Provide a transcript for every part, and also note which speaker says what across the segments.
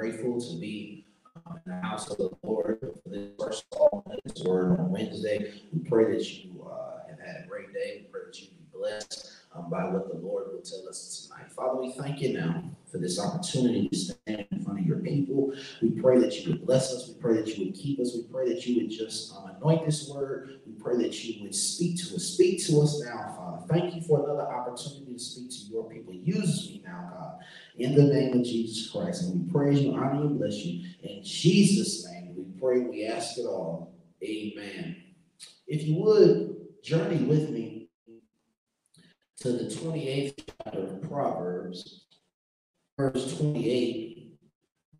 Speaker 1: grateful to be um, in the house of the Lord for this first this word on Wednesday. We pray that you uh, have had a great day. We pray that you be blessed um, by what the Lord will tell us tonight. Father, we thank you now for this opportunity to stand in front of your people. We pray that you would bless us. We pray that you would keep us. We pray that you would just um, anoint this word. We pray that you would speak to us. Speak to us now, Father. Thank you for another opportunity to speak to your people. Use me now, God, in the name of Jesus Christ. And we praise you, honor you, bless you. In Jesus' name, we pray, we ask it all. Amen. If you would, journey with me to the 28th chapter of Proverbs, verse 28,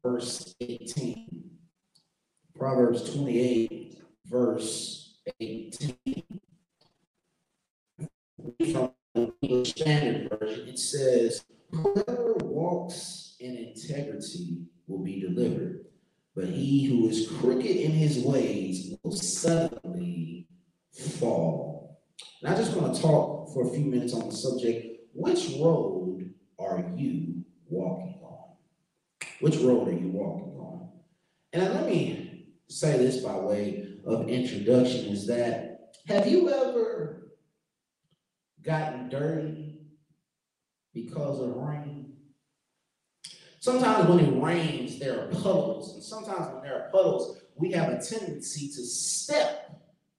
Speaker 1: verse 18. Proverbs 28, verse 18. From the English Standard Version, it says, Whoever walks in integrity will be delivered, but he who is crooked in his ways will suddenly fall. And I just want to talk for a few minutes on the subject which road are you walking on? Which road are you walking on? And let me say this by way of introduction is that have you ever gotten dirty because of rain? Sometimes when it rains, there are puddles, and sometimes when there are puddles, we have a tendency to step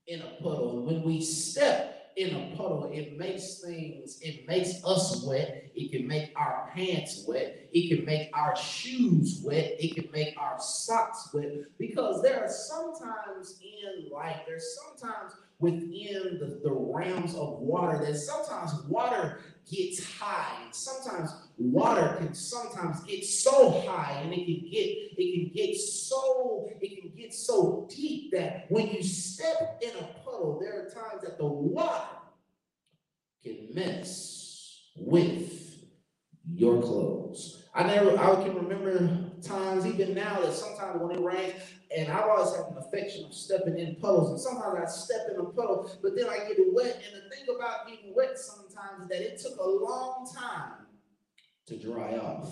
Speaker 1: in a puddle. And when we step in a puddle, it makes things, it makes us wet. It can make our pants wet. It can make our shoes wet. It can make our socks wet. Because there are sometimes in life, there's sometimes within the, the realms of water that sometimes water gets high. And sometimes water can sometimes get so high and it can get it can get so it can get so deep that when you step in a puddle, there are times that the water can mess with your clothes. I never I can remember times even now that sometimes when it rains and I've always had an affection of stepping in puddles. And sometimes I step in a puddle, but then I get wet. And the thing about getting wet sometimes is that it took a long time to dry off.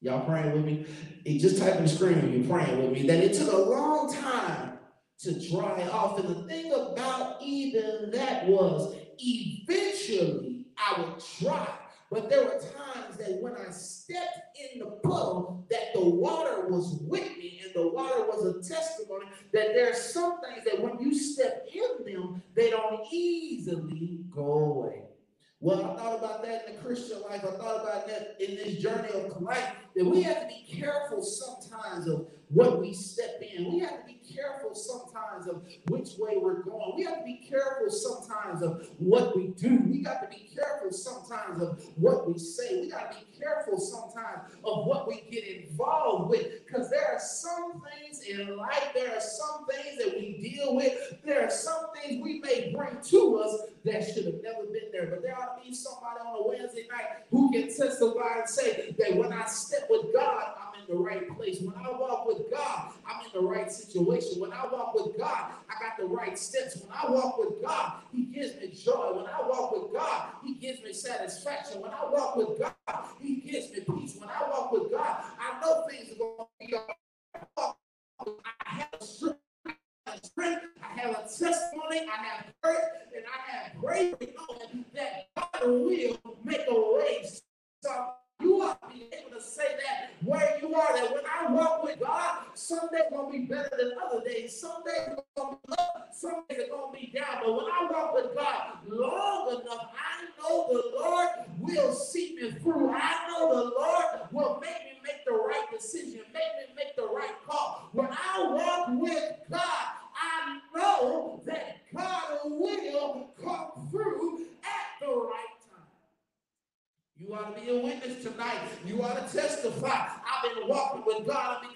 Speaker 1: Y'all praying with me? It just type in screen you're praying with me that it took a long time to dry off. And the thing about even that was eventually I would dry. But there were times that when I stepped in the puddle, that the water was and the water was a testimony that there are some things that when you step in them, they don't easily go away. Well, I thought about that in the Christian life. I thought about that in this journey of life, that we have to be careful sometimes of what we step in. We have to be careful sometimes of which way we're going. We have to be careful sometimes of what we do. We got to be careful sometimes of what we say. We got to be careful sometimes of what we get involved with because there are some things in life, there are some things that we deal with, there are some things we may bring to us that should have never been there. But there ought to be somebody on a Wednesday night who can testify and say that when I step with God, I'm the right place. When I walk with God, I'm in the right situation. When I walk with God, I got the right steps. When I walk with God, He gives me joy. When I walk with God, He gives me satisfaction. When I walk with God, He gives me peace. When I walk with God, I know things are going to be all right. I have a strength. I have a testimony, I have courage, and I have great knowing that God will make a race. So you ought to be able to say that where you are, that when I walk with God, some days to be better than other days. Some days to be up, some days are to be down. But when I walk with God long enough, I know the Lord will see me through. I know the Lord will make me make the right decision, make me make the right call. When I walk with God, I know that God will come through at the right you ought to be a witness tonight. You ought to testify. I've been walking with God. I've been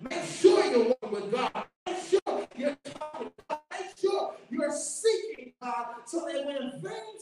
Speaker 1: Make sure you're one with God. Make sure you're talking to God. Make sure you're seeking God so that when things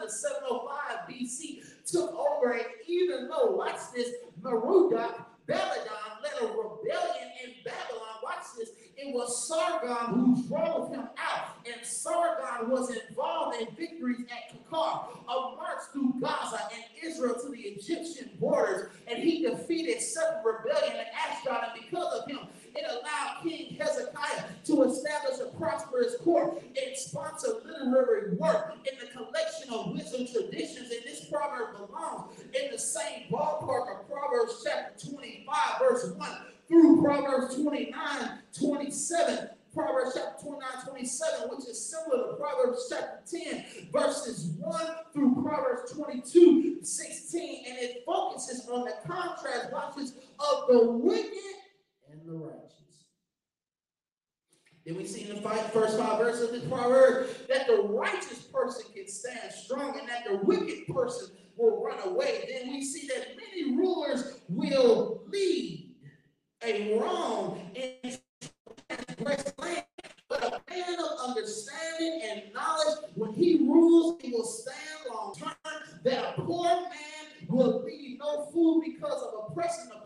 Speaker 1: than 705 BC took over. And even though, watch this, Merodach, Baladan led a rebellion in Babylon, watch this, it was Sargon who drove him out. And Sargon was involved in victories at Qarqar, a march through Gaza and Israel to the Egyptian borders. And he defeated sudden rebellion the same ballpark of Proverbs chapter 25, verse 1 through Proverbs 29, 27. Proverbs chapter 29, 27, which is similar to Proverbs chapter 10, verses 1 through Proverbs 22, 16. And it focuses on the contrast, watches, of the wicked and the righteous. Then we see in the five, first five verses of this proverb that the righteous person can stand strong and that the wicked person will run away, then we see that many rulers will lead a wrong and land. But a man of understanding and knowledge, when he rules, he will stand long term. That a poor man will be no fool because of oppression of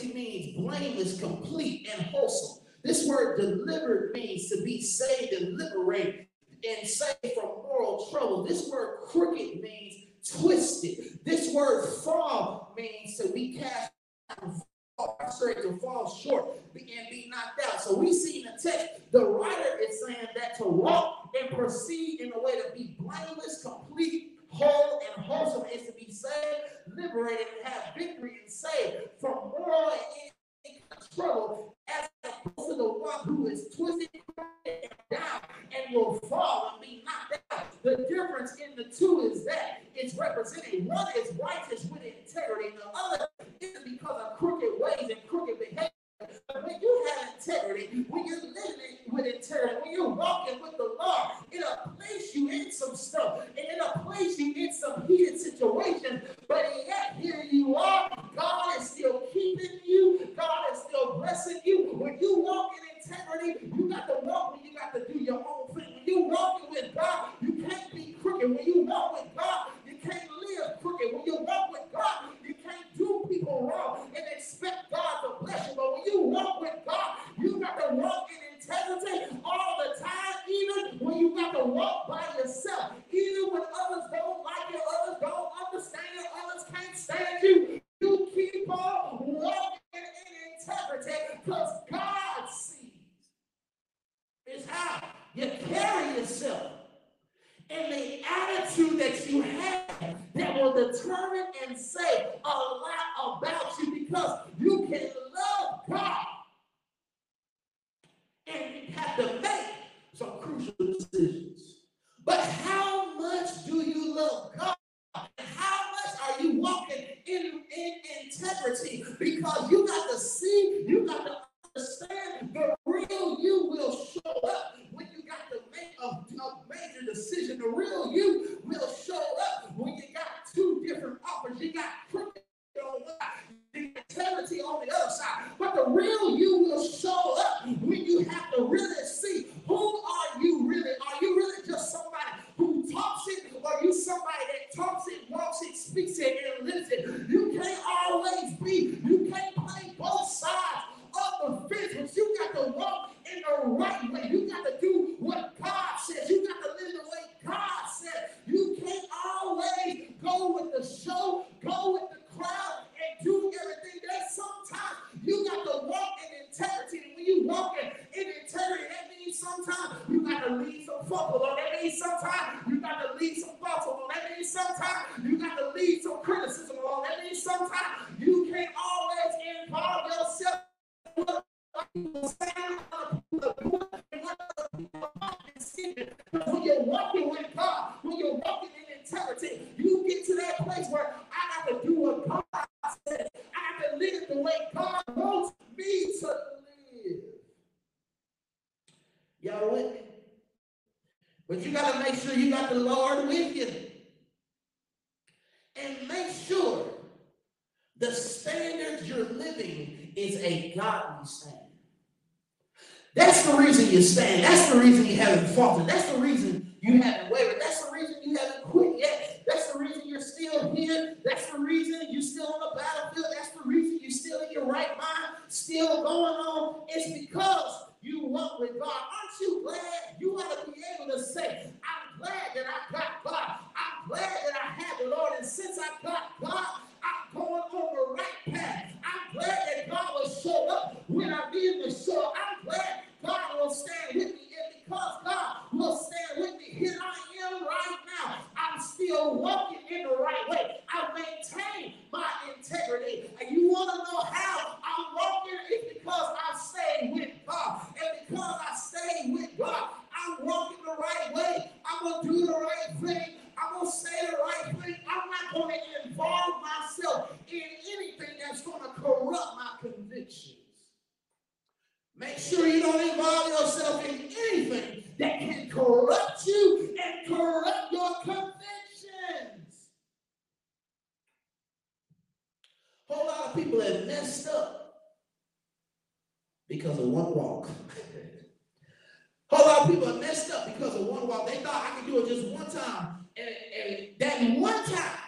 Speaker 1: clarity means blameless, complete, and wholesome. This word delivered means to be saved and liberated and saved from moral trouble. This word crooked means twisted. This word fall means to be cast down, straight to fall short and be knocked out. So we see in the text, the writer is saying that to walk and proceed in a way to be blameless, complete, whole, and wholesome is to be saved, liberated, and have victory and saved from moral and trouble as opposed to the one who is twisted and down and will fall and be knocked out. The difference in the two is that it's represented. One is righteous with integrity, and the other is because of crooked ways and crooked behavior. But when you have integrity, when you're living with integrity, when you're walking with the Lord, it'll place you in some stuff and it'll place you in some heated situations. But yet, here you are. God is still keeping you, God is still blessing you. When you walk in integrity, you got to walk when you got to do your own thing. When you walking with God, you can't be crooked. When you walk with on the other side. But the real you will show up when you have to really Y'all with me? But you got to make sure you got the Lord with you. And make sure the standards you're living is a godly standard. That's the reason you stand. That's the reason you haven't faltered. That's the reason you haven't wavered. That's the reason you haven't quit yet. That's the reason you're still here. That's the reason you're still on the battlefield. That's the reason you're still in your right mind, still going on. It's because you walk with God. Aren't you glad you ought to be able to say, I'm glad that I got God. I'm glad that I had the Lord. And since I got God, I'm going on the right path. I'm glad that God will show up when I need the show. I'm glad God will stand with me. And because God will stand with me, here I am still walking in the right way. I maintain my integrity. And you want to know how I'm walking? It's because I stay with God. And because I stay with God, I'm walking the right way. I'm going to do the right thing. I'm going to say the right thing. I'm not going to involve myself in anything that's going to corrupt my convictions. Make sure you don't involve yourself in anything that can corrupt you and corrupt your convictions. A whole lot of people have messed up because of one walk. A whole lot of people have messed up because of one walk. They thought I could do it just one time, and, and that one time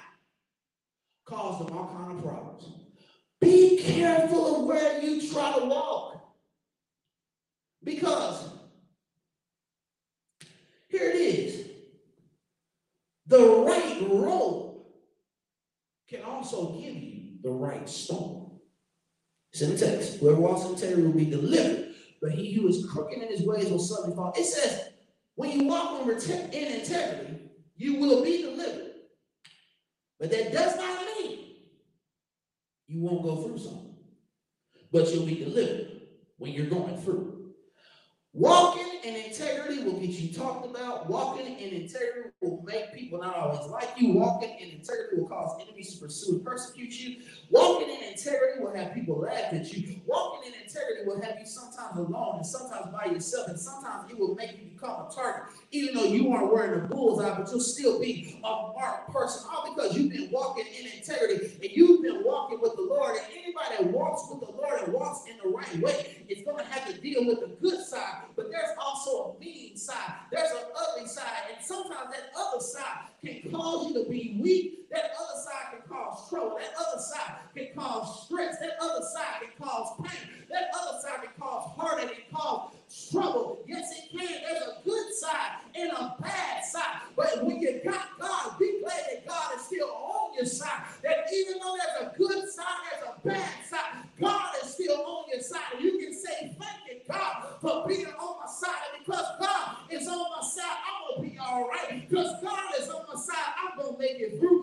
Speaker 1: caused them all kind of problems. Be careful of where you try to walk. Because here it is. The right road can also give you the right stone. It's in the text. Whoever walks in will be delivered, but he who is crooked in his ways will suddenly fall. It says, when you walk in, in integrity, you will be delivered. But that does not mean you won't go through something, but you'll be delivered when you're going through. Walking in integrity will get you talked about. Walking in integrity will make people not always like you. Walking in integrity will cause enemies to pursue and persecute you. Walking in integrity will have people laugh at you. Walking in integrity will have you sometimes alone and sometimes by yourself. And sometimes it will make you become a target. Even though you aren't wearing a bullseye, but you'll still be a marked person. All because you've been walking in integrity and you've been walking with the Lord. And anybody that walks with the Lord and walks in the right way is going to have to deal with the good side but there's also a mean side. There's an ugly side. And sometimes that other side can cause you to be weak. That other side can cause trouble. That other side can cause stress. That other side can cause pain. That other side can cause heartache and it cause trouble. Yes, it can. There's a good side and a bad side. But when you got God, be glad that God is still on your side. That even though there's a good side, there's a bad side. God is still on your side. You can say, thank you, God, for being on my side. And because God is on my side, I'm going to be all right. Because God is on my side, I'm going to make it through.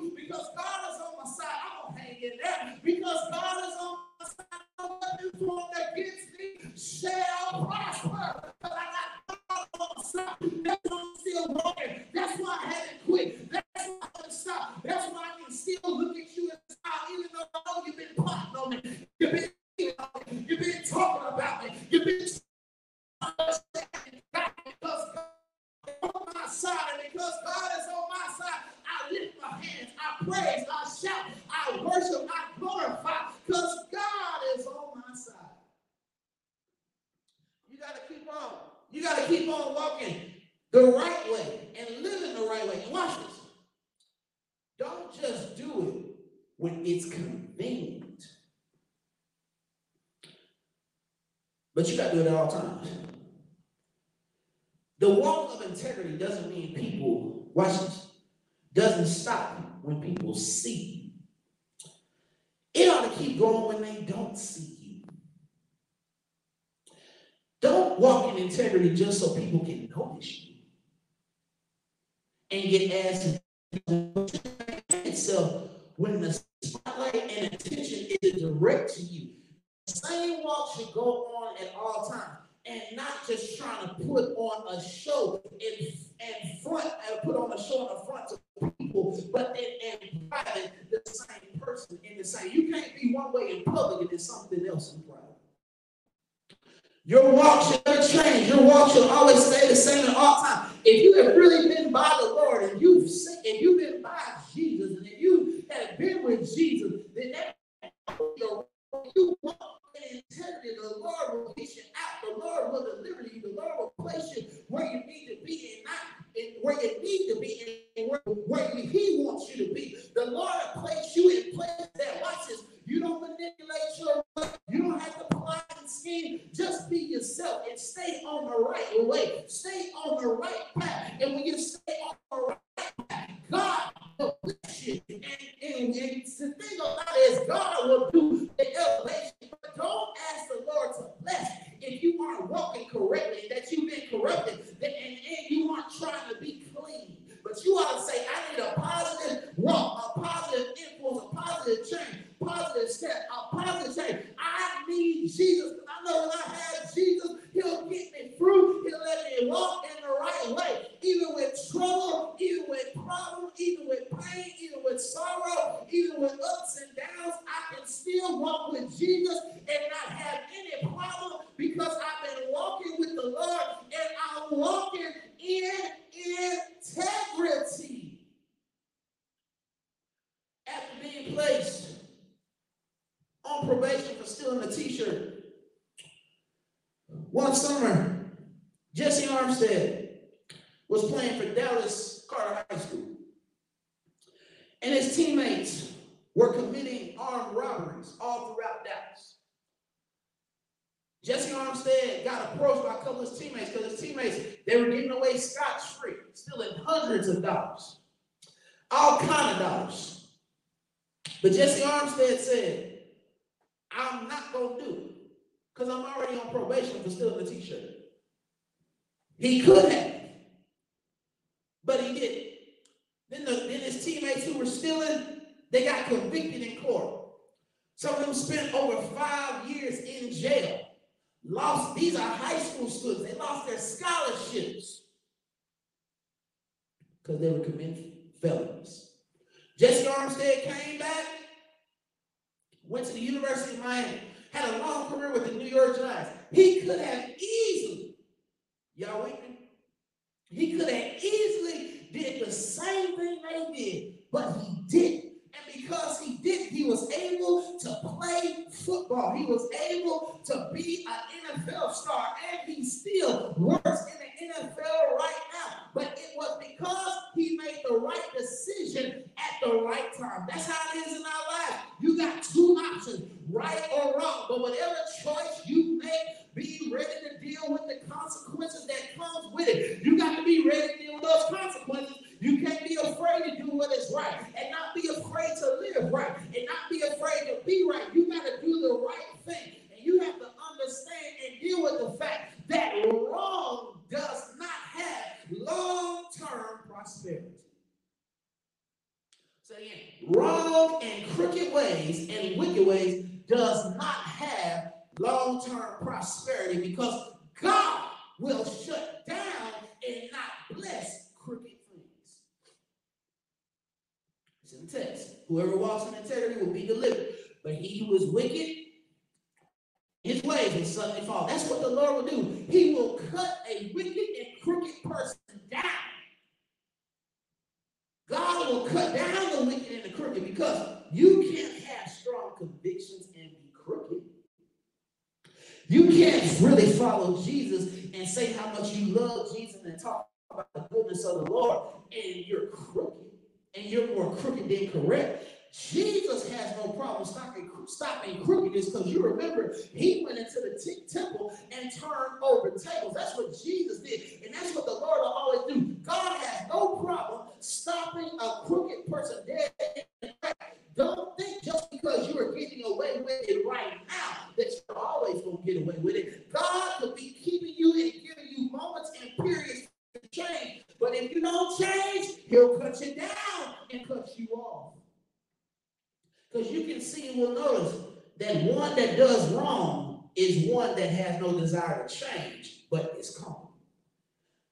Speaker 1: To going when they don't see you. Don't walk in integrity just so people can notice you and get asked itself when the spotlight and attention is direct to you The same walk should go on at all times and not just trying to put on a show in, in front and put on a show in the front of people, but in, in private, the same person in the same. You can't be one way in public and then something else in private. Your walk should never change. Your walk should always stay the same at all times. If you have really been by the Lord and you've seen, and you've been by Jesus and you have been with Jesus, then that you walk integrity, the Lord will get you out. The Lord will deliver you. The Lord will place you where you need to be and not where you need to be and where, where He wants you to be. The Lord will place you in place that watch this. You don't manipulate your way. You don't have to plot and scheme. Just be yourself and stay on the right way. Stay on the right path. Were committing armed robberies all throughout Dallas. Jessie Armstead got approached by a couple of his teammates because his teammates, they were giving away scot-free, stealing hundreds of dollars, all kind of dollars. But Jessie Armstead said, I'm not gonna do it because I'm already on probation for stealing the t-shirt. He could have, but he didn't. Then, the, then his teammates who were stealing, they got convicted in court. Some of them spent over five years in jail. Lost, these are high school students. They lost their scholarships because they were committing felonies. Jessie Armstead came back, went to the University of Miami, had a long career with the New York Giants. He could have easily, y'all with me? He could have easily did the same thing they did, but he didn't. Because he did, he was able to play football. He was able to be an NFL star, and he still works in the NFL right now. But it was because he made the right decision at the right time. That's how it is in our life. You got two options, right or wrong. But whatever choice you make, be ready to deal with the consequences that comes with it. You got to be ready to deal with those consequences. You can't be afraid to do what is right and not be afraid to live right and not be afraid to be right. You got to do the right thing. And you have to understand and deal with the fact that wrong does not have long-term prosperity. So again, wrong and crooked ways and wicked ways does not have long-term prosperity because God will shut down and not bless crooked things. It's in the text. Whoever walks in integrity will be delivered. But he who is wicked, his ways will suddenly fall. That's what the Lord will do. He will cut a wicked and crooked person down. Will cut down the wicked and the crooked because you can't have strong convictions and be crooked. You can't really follow Jesus and say how much you love Jesus and talk about the goodness of the Lord and you're crooked and you're more crooked than correct. Jesus has no problem stopping, stopping crookedness because you remember he went into the temple and turned over tables. That's what Jesus did. And that's what the Lord will always do. God has no problem stopping a crooked person dead. Don't think just because you are getting away with it right now that you're always going to get away with it. God could be keeping you and giving you moments and periods to change. But if you don't change, he'll cut you down and cut you off. Because you can see and will notice that one that does wrong is one that has no desire to change, but is calm.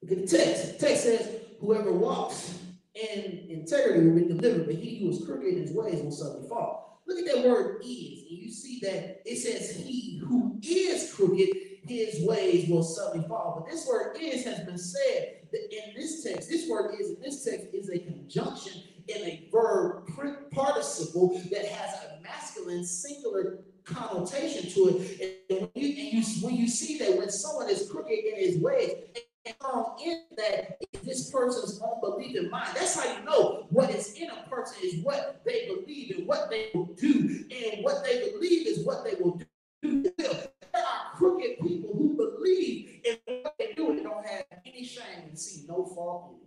Speaker 1: Look at the text. The text says, Whoever walks in integrity will be delivered, but he who is crooked in his ways will suddenly fall. Look at that word is, and you see that it says, He who is crooked, his ways will suddenly fall. But this word is has been said in this text. This word is in this text is a conjunction in a verb participle that has a masculine singular connotation to it. And when you, and you, when you see that when someone is crooked in his ways, in that this person's own belief in mind. That's how you know what is in a person is what they believe and what they will do. And what they believe is what they will do. There are crooked people who believe in what they do and don't have any shame and see no fault in it.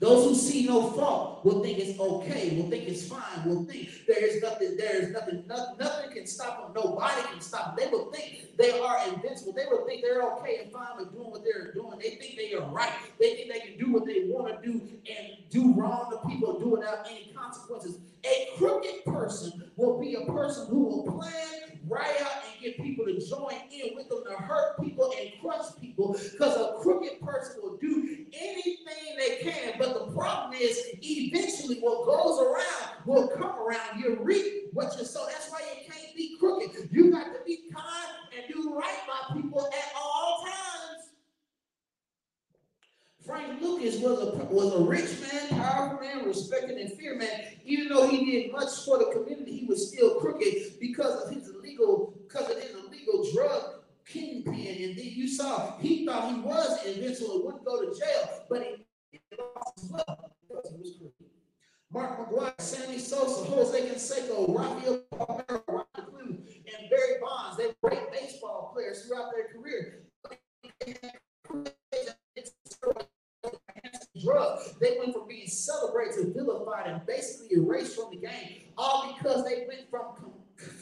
Speaker 1: Those who see no fault will think it's okay, will think it's fine, will think there is nothing, there is nothing, nothing, nothing can stop them, nobody can stop them. They will think they are invincible. They will think they're okay and fine with doing what they're doing. They think they are right. They think they can do what they want to do and do wrong to people do without any consequences. A crooked person will be a person who will plan right out and get people to join in with them to hurt people and crush people because a crooked person will do anything they can. But the problem is, eventually, what goes around will come around. You reap what you sow. Why you can't be crooked. You got to be kind and do right by people at all times. Frank Lucas was a was a rich man, powerful man, respected and feared man. Even though he did much for the community, he was still crooked because of his illegal because of his illegal drug kingpin. And then you saw he thought he was invincible and wouldn't go to jail, but he lost his love Mark McGwire, Sammy Sosa, Jose Canseco, Rafael Palmeiro, Ron Clinton, and Barry Bonds. They were great baseball players throughout their career. Drug. They went from being celebrated, to vilified, and basically erased from the game, all because they went from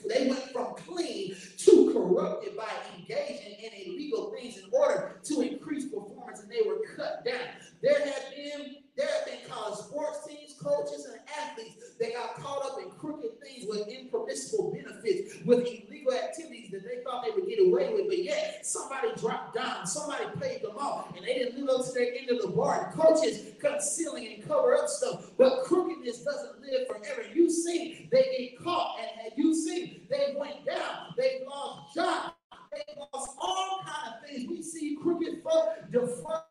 Speaker 1: they went from clean to corrupted by engaging in illegal things in order to increase performance, and they were cut down. There have been there have been college sports teams, coaches, and athletes that got caught up in crooked things with impermissible benefits, with illegal activities that they thought they would get away with, but yet somebody dropped down, somebody paid them off, and they didn't live up to their end of the bargain. Coaches concealing and cover up stuff, but crookedness doesn't live forever. You see, they get caught, and you see, they went down, they lost jobs. They lost all kind of things. We see crooked folk defraud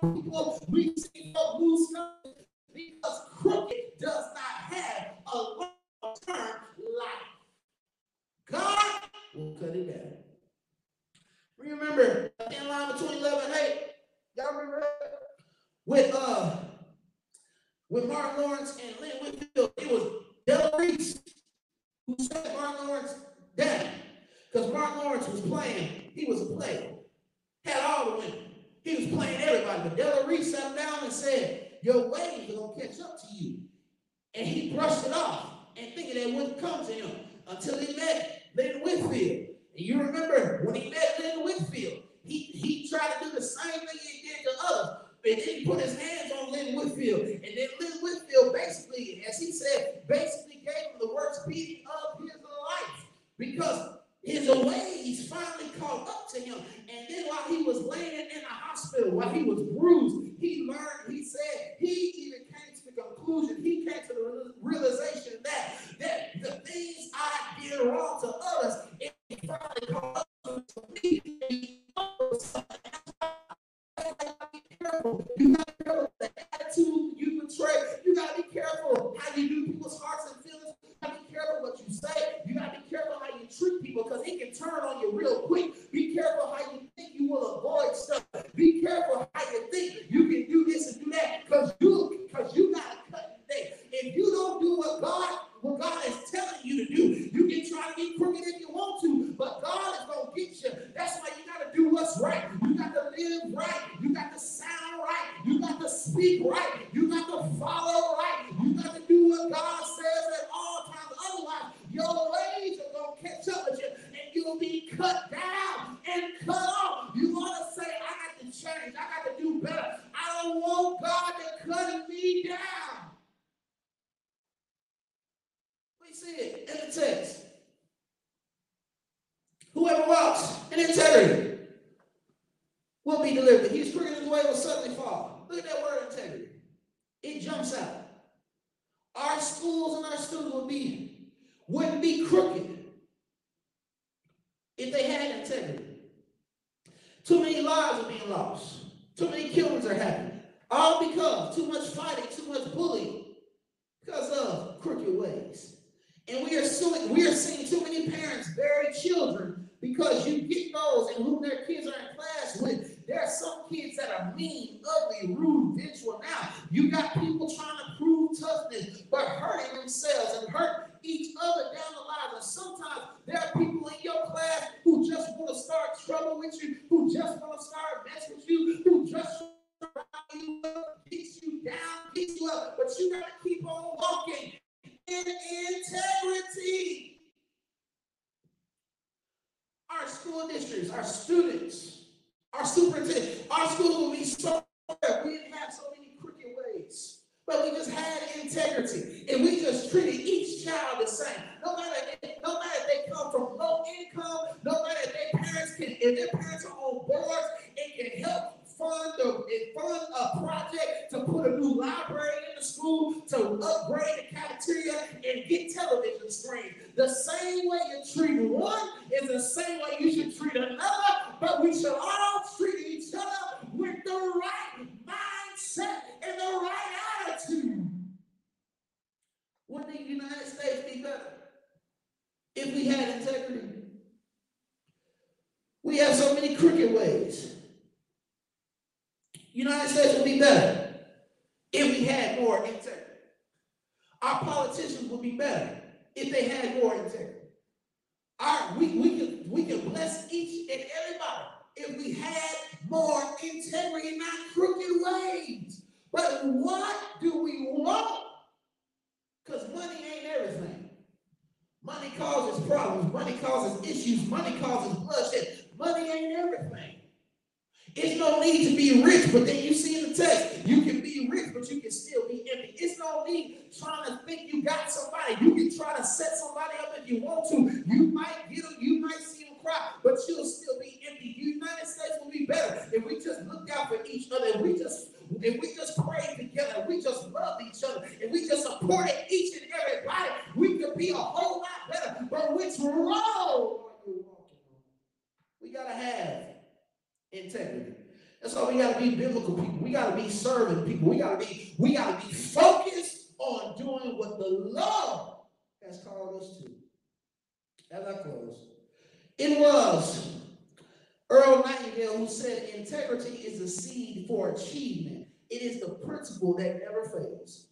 Speaker 1: people. We see folk lose because crooked does not have a long-term life. God will cut it down. Remember thin line between love and hate. Y'all remember that? With uh with Martin Lawrence and Lynn Whitfield, it was Della Reese who shut Martin Lawrence down. Because Martin Lawrence was playing, he was a player, had all the women. He was playing everybody. But Della Reese sat down and said, Your waves are gonna catch up to you. And he brushed it off and thinking that wouldn't come to him until he met Lynn Whitfield. And you remember when he met Lynn Whitfield, he, he tried to do the same thing he did to others. But then he put his hands on Lynn Whitfield. And then Lynn Whitfield basically, as he said, basically gave him the worst beating of his life. Because his ways who just want to start trouble with you, who just want to start mess with you, who just you up, pick you down, pick you up, but you got to keep on walking in integrity. Our school districts, our students, our superintendent, more integrity. Our politicians would be better if they had more integrity. Our, we, we, can, we can bless each and everybody if we had more integrity, not crooked ways. But what do we want? Because money ain't everything. Money causes problems. Money causes issues. Money causes bloodshed. Money ain't everything. It's no need to be rich, but then you see in the text, you can be rich, but you can still be empty. It's no need trying to think you got somebody. You can try to set somebody up if you want to. You might get them, you might see them cry, but you'll still be empty. The United States will be better if we just looked out for each other, and we just if we just pray together, we just love each other, and we just support each and everybody, we could be a whole lot better. But which road are you walking on? We gotta have integrity. That's why we gotta be biblical people. We gotta be serving people. We gotta be, we gotta be focused on doing what the Lord has called us to. As I close, it was Earl Nightingale who said integrity is the seed for achievement. It is the principle that never fails.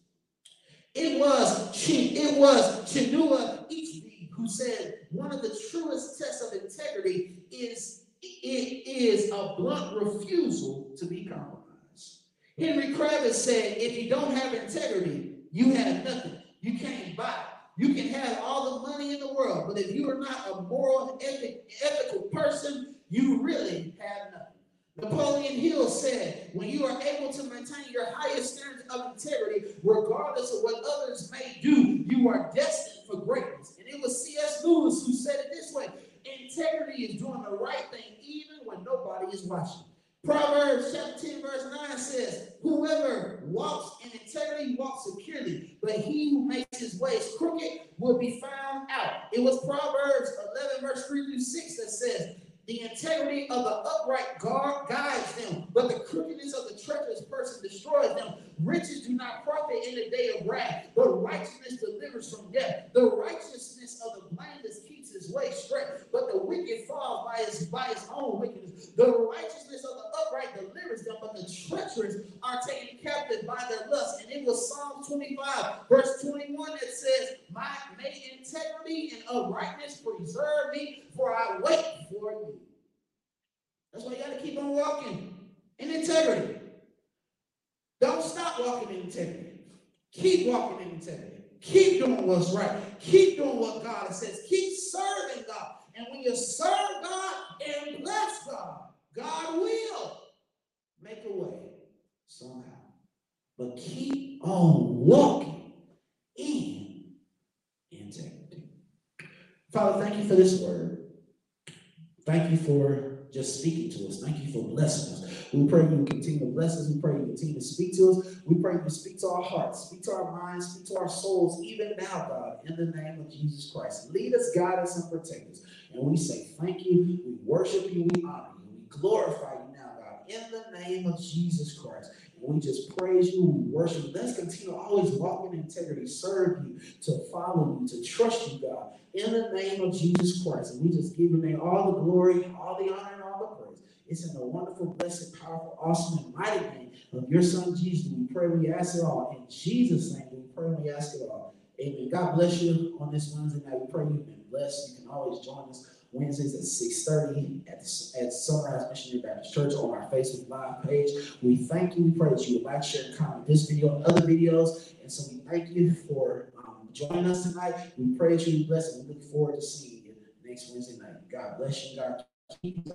Speaker 1: It was it was Chinua Achebe who said one of the truest tests of integrity is it is a blunt refusal to be compromised. Henry Kravis said, if you don't have integrity, you have nothing. You can't buy. You can have all the money in the world, but if you are not a moral, ethic, ethical person, you really have nothing. Napoleon Hill said, when you are able to maintain your highest standards of integrity, regardless of what others may do, you are destined for greatness. And it was C.S. Lewis who said it this way integrity is doing the right thing even when nobody is watching. Proverbs chapter 10, verse 9 says, Whoever walks in integrity walks securely, but he who makes his ways crooked will be found out. It was Proverbs 11, verse 3 through 6 that says, the integrity of the upright guard guides them, but the crookedness of the treacherous person destroys them. Riches do not profit in the day of wrath, but righteousness delivers from death. The righteousness of the blameless keeps his way straight, but the wicked falls by his by his own wickedness. The righteousness of the upright delivers them, but the treacherous are taken captive by their lust. And it was Psalm 25, verse 21 that says, My may integrity and uprightness preserve me, for I wait for you. That's why you got to keep on walking in integrity. Don't stop walking in integrity. Keep walking in integrity. Keep doing what's right. Keep doing what God says. Keep serving God. And when you serve God and bless God, God will make a way somehow. But keep on walking in integrity. Father, thank you for this word. Thank you for just speaking to us. Thank you for blessing us. We pray you continue to bless us. We pray you continue to speak to us. We pray you speak to our hearts, speak to our minds, speak to our souls, even now, God, in the name of Jesus Christ. Lead us, guide us, and protect us. And we say thank you. We worship you. We honor you. We glorify you now, God, in the name of Jesus Christ. And we just praise you. We worship you. Let's continue to always walk in integrity, serve you, to follow you, to trust you, God in the name of Jesus Christ. And we just give your name all the glory, all the honor, and all the praise. It's in the wonderful, blessed, powerful, awesome, and mighty name of your son Jesus. We pray we ask it all. In Jesus' name, we pray we ask it all. Amen. God bless you on this Wednesday night. We pray been blessed. You can always join us Wednesdays at 6.30 at, at Sunrise Missionary Baptist Church on our Facebook Live page. We thank you. We pray that you would like, share, and comment this video and other videos. And so we thank you for um, joining us tonight. We praise you, be blessed, and we look forward to seeing you next Wednesday night. God bless you. God keep you.